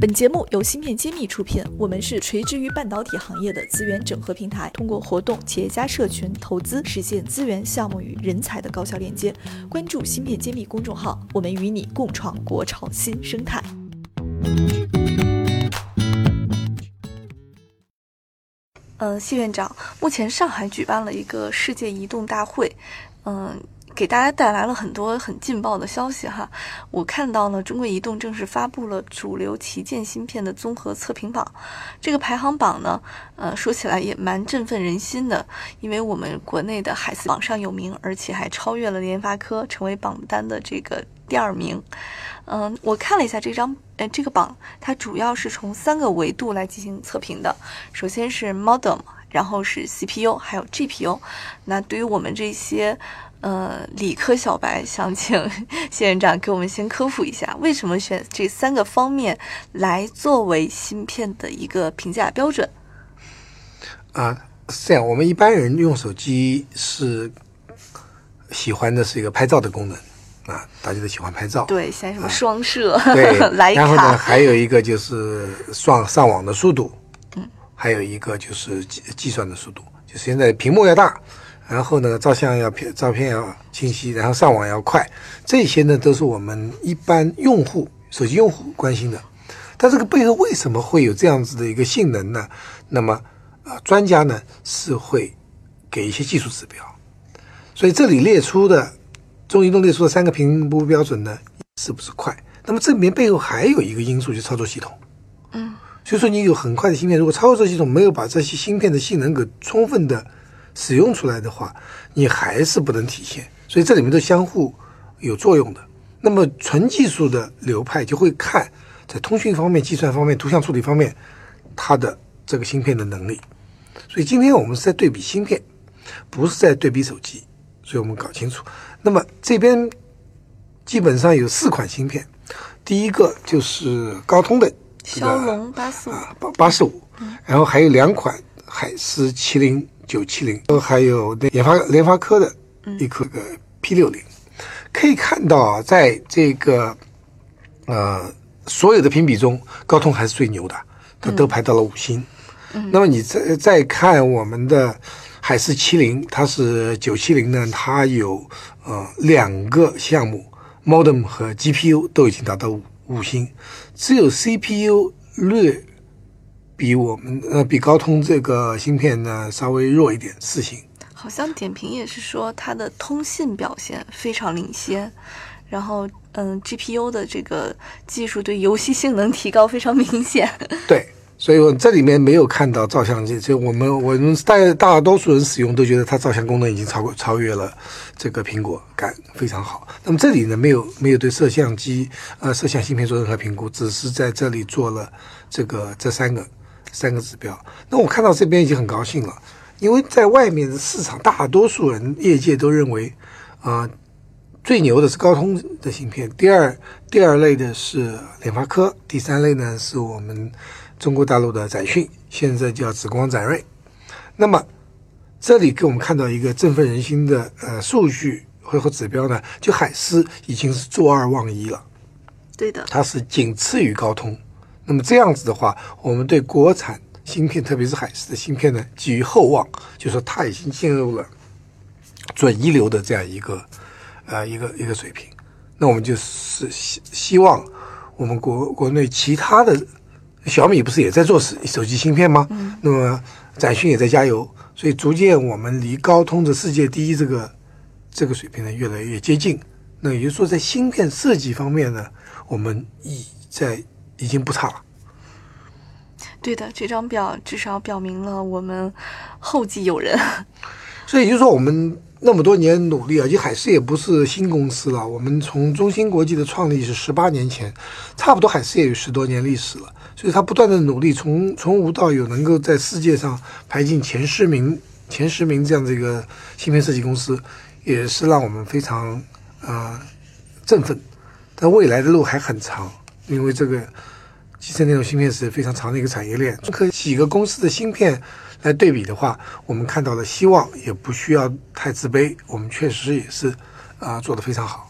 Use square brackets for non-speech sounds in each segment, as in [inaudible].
本节目由芯片揭秘出品，我们是垂直于半导体行业的资源整合平台，通过活动、企业家社群、投资，实现资源、项目与人才的高效链接。关注芯片揭秘公众号，我们与你共创国潮新生态。嗯，谢院长，目前上海举办了一个世界移动大会，嗯。给大家带来了很多很劲爆的消息哈，我看到了中国移动正式发布了主流旗舰芯片的综合测评榜，这个排行榜呢，呃，说起来也蛮振奋人心的，因为我们国内的海思榜上有名，而且还超越了联发科，成为榜单的这个第二名。嗯，我看了一下这张，呃，这个榜它主要是从三个维度来进行测评的，首先是 modem，然后是 CPU，还有 GPU。那对于我们这些。呃，理科小白想请 [laughs] 谢院长给我们先科普一下，为什么选这三个方面来作为芯片的一个评价标准？啊，是这样，我们一般人用手机是喜欢的是一个拍照的功能啊，大家都喜欢拍照。对，像什么双摄，对，[laughs] 徕卡。然后呢，还有一个就是上上网的速度，嗯，还有一个就是计计算的速度，就是现在屏幕要大。然后呢，照相要片，照片要清晰，然后上网要快，这些呢都是我们一般用户手机用户关心的。但这个背后为什么会有这样子的一个性能呢？那么，啊，专家呢是会给一些技术指标。所以这里列出的中移动列出的三个评估标准呢，是不是快？那么这里面背后还有一个因素，就是操作系统。嗯，所以说你有很快的芯片，如果操作系统没有把这些芯片的性能给充分的。使用出来的话，你还是不能体现，所以这里面都相互有作用的。那么纯技术的流派就会看在通讯方面、计算方面、图像处理方面，它的这个芯片的能力。所以今天我们是在对比芯片，不是在对比手机。所以我们搞清楚。那么这边基本上有四款芯片，第一个就是高通的骁龙八四五八八四五，然后还有两款海思麒麟。九七零，还有那联发联发科的一颗个 P 六零，可以看到啊，在这个呃所有的评比中，高通还是最牛的，它都排到了五星。那么你再再看我们的海思麒麟，它是九七零呢，它有呃两个项目，modem 和 GPU 都已经达到五五星，只有 CPU 略。比我们呃，比高通这个芯片呢稍微弱一点，四星。好像点评也是说它的通信表现非常领先，然后嗯，GPU 的这个技术对游戏性能提高非常明显。[laughs] 对，所以我这里面没有看到照相机，就我们我们大大多数人使用都觉得它照相功能已经超过超越了这个苹果，感非常好。那么这里呢，没有没有对摄像机呃摄像芯片做任何评估，只是在这里做了这个这三个。三个指标，那我看到这边已经很高兴了，因为在外面的市场，大多数人业界都认为，啊，最牛的是高通的芯片，第二第二类的是联发科，第三类呢是我们中国大陆的展讯，现在叫紫光展锐。那么这里给我们看到一个振奋人心的呃数据和和指标呢，就海思已经是坐二望一了，对的，它是仅次于高通。那么这样子的话，我们对国产芯片，特别是海思的芯片呢，寄予厚望，就说它已经进入了准一流的这样一个呃一个一个水平。那我们就是希希望我们国国内其他的小米不是也在做手手机芯片吗？嗯。那么展讯也在加油，所以逐渐我们离高通的世界第一这个这个水平呢越来越接近。那也就是说，在芯片设计方面呢，我们已在。已经不差了。对的，这张表至少表明了我们后继有人。[laughs] 所以也就是说，我们那么多年努力啊，且海思也不是新公司了。我们从中芯国际的创立是十八年前，差不多海思也有十多年历史了。所以它不断的努力，从从无到有，能够在世界上排进前十名、前十名这样的一个芯片设计公司，也是让我们非常啊振奋。但未来的路还很长，因为这个。集成电路芯片是非常长的一个产业链，和几个公司的芯片来对比的话，我们看到了希望，也不需要太自卑。我们确实也是啊做的非常好。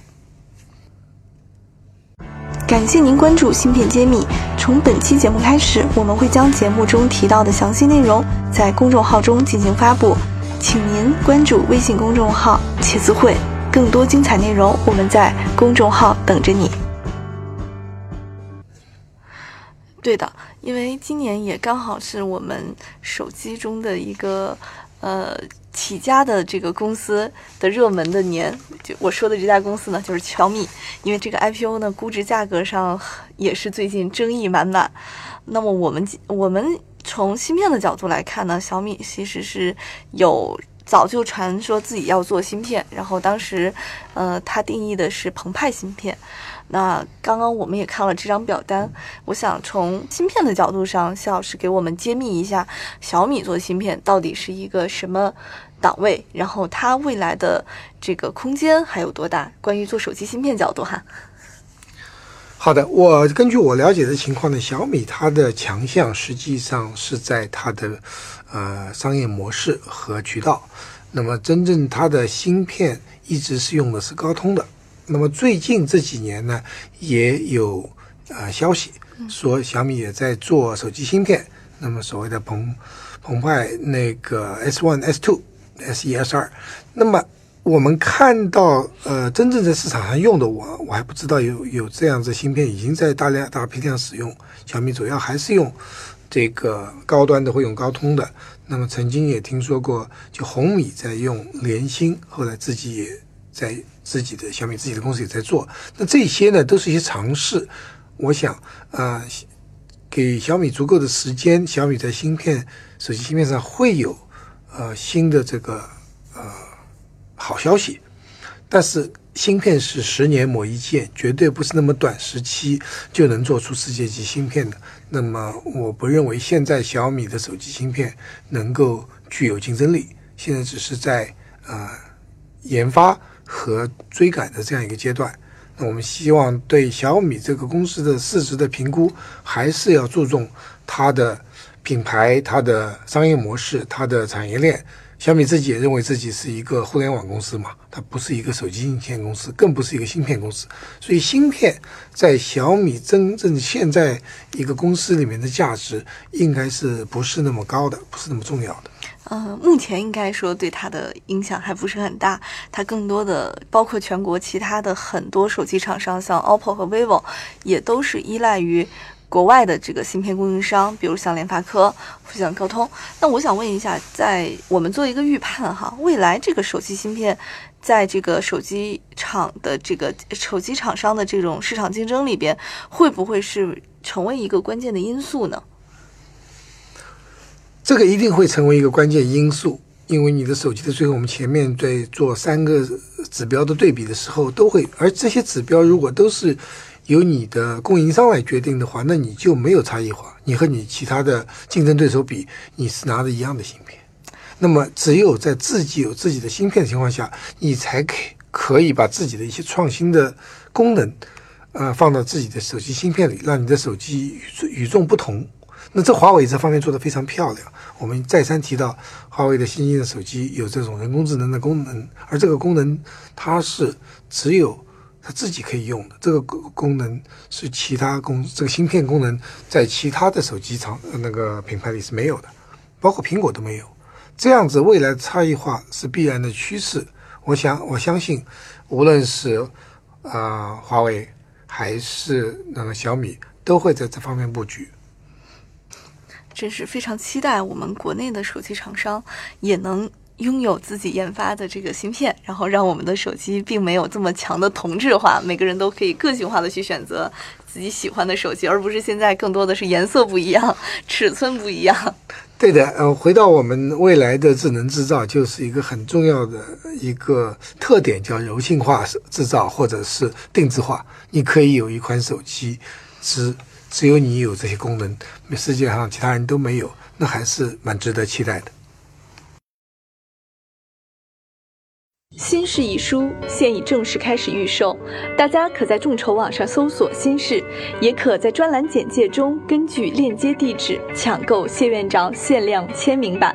感谢您关注《芯片揭秘》。从本期节目开始，我们会将节目中提到的详细内容在公众号中进行发布，请您关注微信公众号“茄子会”，更多精彩内容我们在公众号等着你。对的，因为今年也刚好是我们手机中的一个呃。起家的这个公司的热门的年，就我说的这家公司呢，就是小米。因为这个 IPO 呢，估值价格上也是最近争议满满。那么我们我们从芯片的角度来看呢，小米其实是有早就传说自己要做芯片，然后当时，呃，他定义的是澎湃芯片。那刚刚我们也看了这张表单，我想从芯片的角度上，谢老师给我们揭秘一下小米做芯片到底是一个什么档位，然后它未来的这个空间还有多大？关于做手机芯片角度哈。好的，我根据我了解的情况呢，小米它的强项实际上是在它的呃商业模式和渠道，那么真正它的芯片一直是用的是高通的。那么最近这几年呢，也有呃消息说小米也在做手机芯片。那么所谓的澎澎湃那个 S One、S Two、S 一、S 二。那么我们看到呃真正在市场上用的，我我还不知道有有这样子芯片已经在大量大批量使用。小米主要还是用这个高端的，会用高通的。那么曾经也听说过，就红米在用联芯，后来自己也在。自己的小米自己的公司也在做，那这些呢都是一些尝试。我想，呃，给小米足够的时间，小米在芯片、手机芯片上会有呃新的这个好消息。但是，芯片是十年磨一剑，绝对不是那么短时期就能做出世界级芯片的。那么，我不认为现在小米的手机芯片能够具有竞争力。现在只是在呃研发。和追赶的这样一个阶段，那我们希望对小米这个公司的市值的评估，还是要注重它的品牌、它的商业模式、它的产业链。小米自己也认为自己是一个互联网公司嘛，它不是一个手机硬件公司，更不是一个芯片公司。所以，芯片在小米真正现在一个公司里面的价值，应该是不是那么高的，不是那么重要的。嗯，目前应该说对它的影响还不是很大。它更多的包括全国其他的很多手机厂商，像 OPPO 和 vivo，也都是依赖于国外的这个芯片供应商，比如像联发科、像高通。那我想问一下，在我们做一个预判哈，未来这个手机芯片在这个手机厂的这个手机厂商的这种市场竞争里边，会不会是成为一个关键的因素呢？这个一定会成为一个关键因素，因为你的手机的最后，我们前面在做三个指标的对比的时候，都会，而这些指标如果都是由你的供应商来决定的话，那你就没有差异化。你和你其他的竞争对手比，你是拿着一样的芯片。那么，只有在自己有自己的芯片的情况下，你才可可以把自己的一些创新的功能，呃，放到自己的手机芯片里，让你的手机与与众不同。那这华为这方面做得非常漂亮。我们再三提到，华为的新兴的手机有这种人工智能的功能，而这个功能它是只有它自己可以用的。这个功能是其他公这个芯片功能在其他的手机厂那个品牌里是没有的，包括苹果都没有。这样子未来差异化是必然的趋势。我想我相信，无论是啊华为还是那个小米，都会在这方面布局。真是非常期待我们国内的手机厂商也能拥有自己研发的这个芯片，然后让我们的手机并没有这么强的同质化，每个人都可以个性化的去选择自己喜欢的手机，而不是现在更多的是颜色不一样、尺寸不一样。对的，呃，回到我们未来的智能制造，就是一个很重要的一个特点，叫柔性化制造或者是定制化。你可以有一款手机只。只有你有这些功能，世界上其他人都没有，那还是蛮值得期待的。新式一书现已正式开始预售，大家可在众筹网上搜索“新式”，也可在专栏简介中根据链接地址抢购谢院长限量签名版。